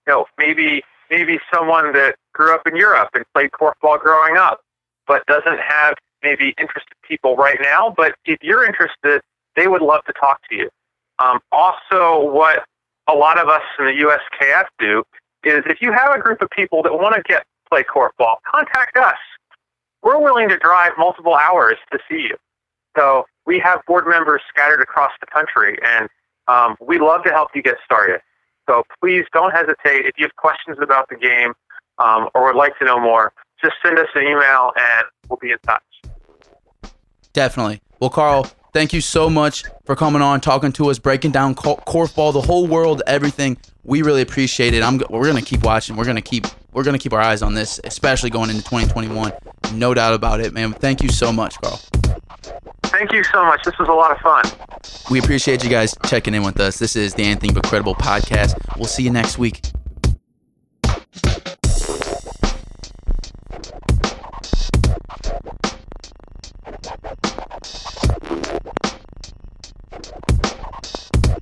You know, maybe maybe someone that grew up in Europe and played korfball growing up, but doesn't have maybe interested people right now. But if you're interested, they would love to talk to you. Um, also, what a lot of us in the USKF do is if you have a group of people that want to get play korfball, contact us we're willing to drive multiple hours to see you. So we have board members scattered across the country, and um, we love to help you get started. So please don't hesitate. If you have questions about the game um, or would like to know more, just send us an email and we'll be in touch. Definitely. Well, Carl, thank you so much for coming on, talking to us, breaking down cor- korfball, the whole world, everything. We really appreciate it. I'm. We're gonna keep watching. We're gonna keep. We're gonna keep our eyes on this, especially going into 2021. No doubt about it, man. Thank you so much, Carl. Thank you so much. This was a lot of fun. We appreciate you guys checking in with us. This is the Anything But Credible podcast. We'll see you next week.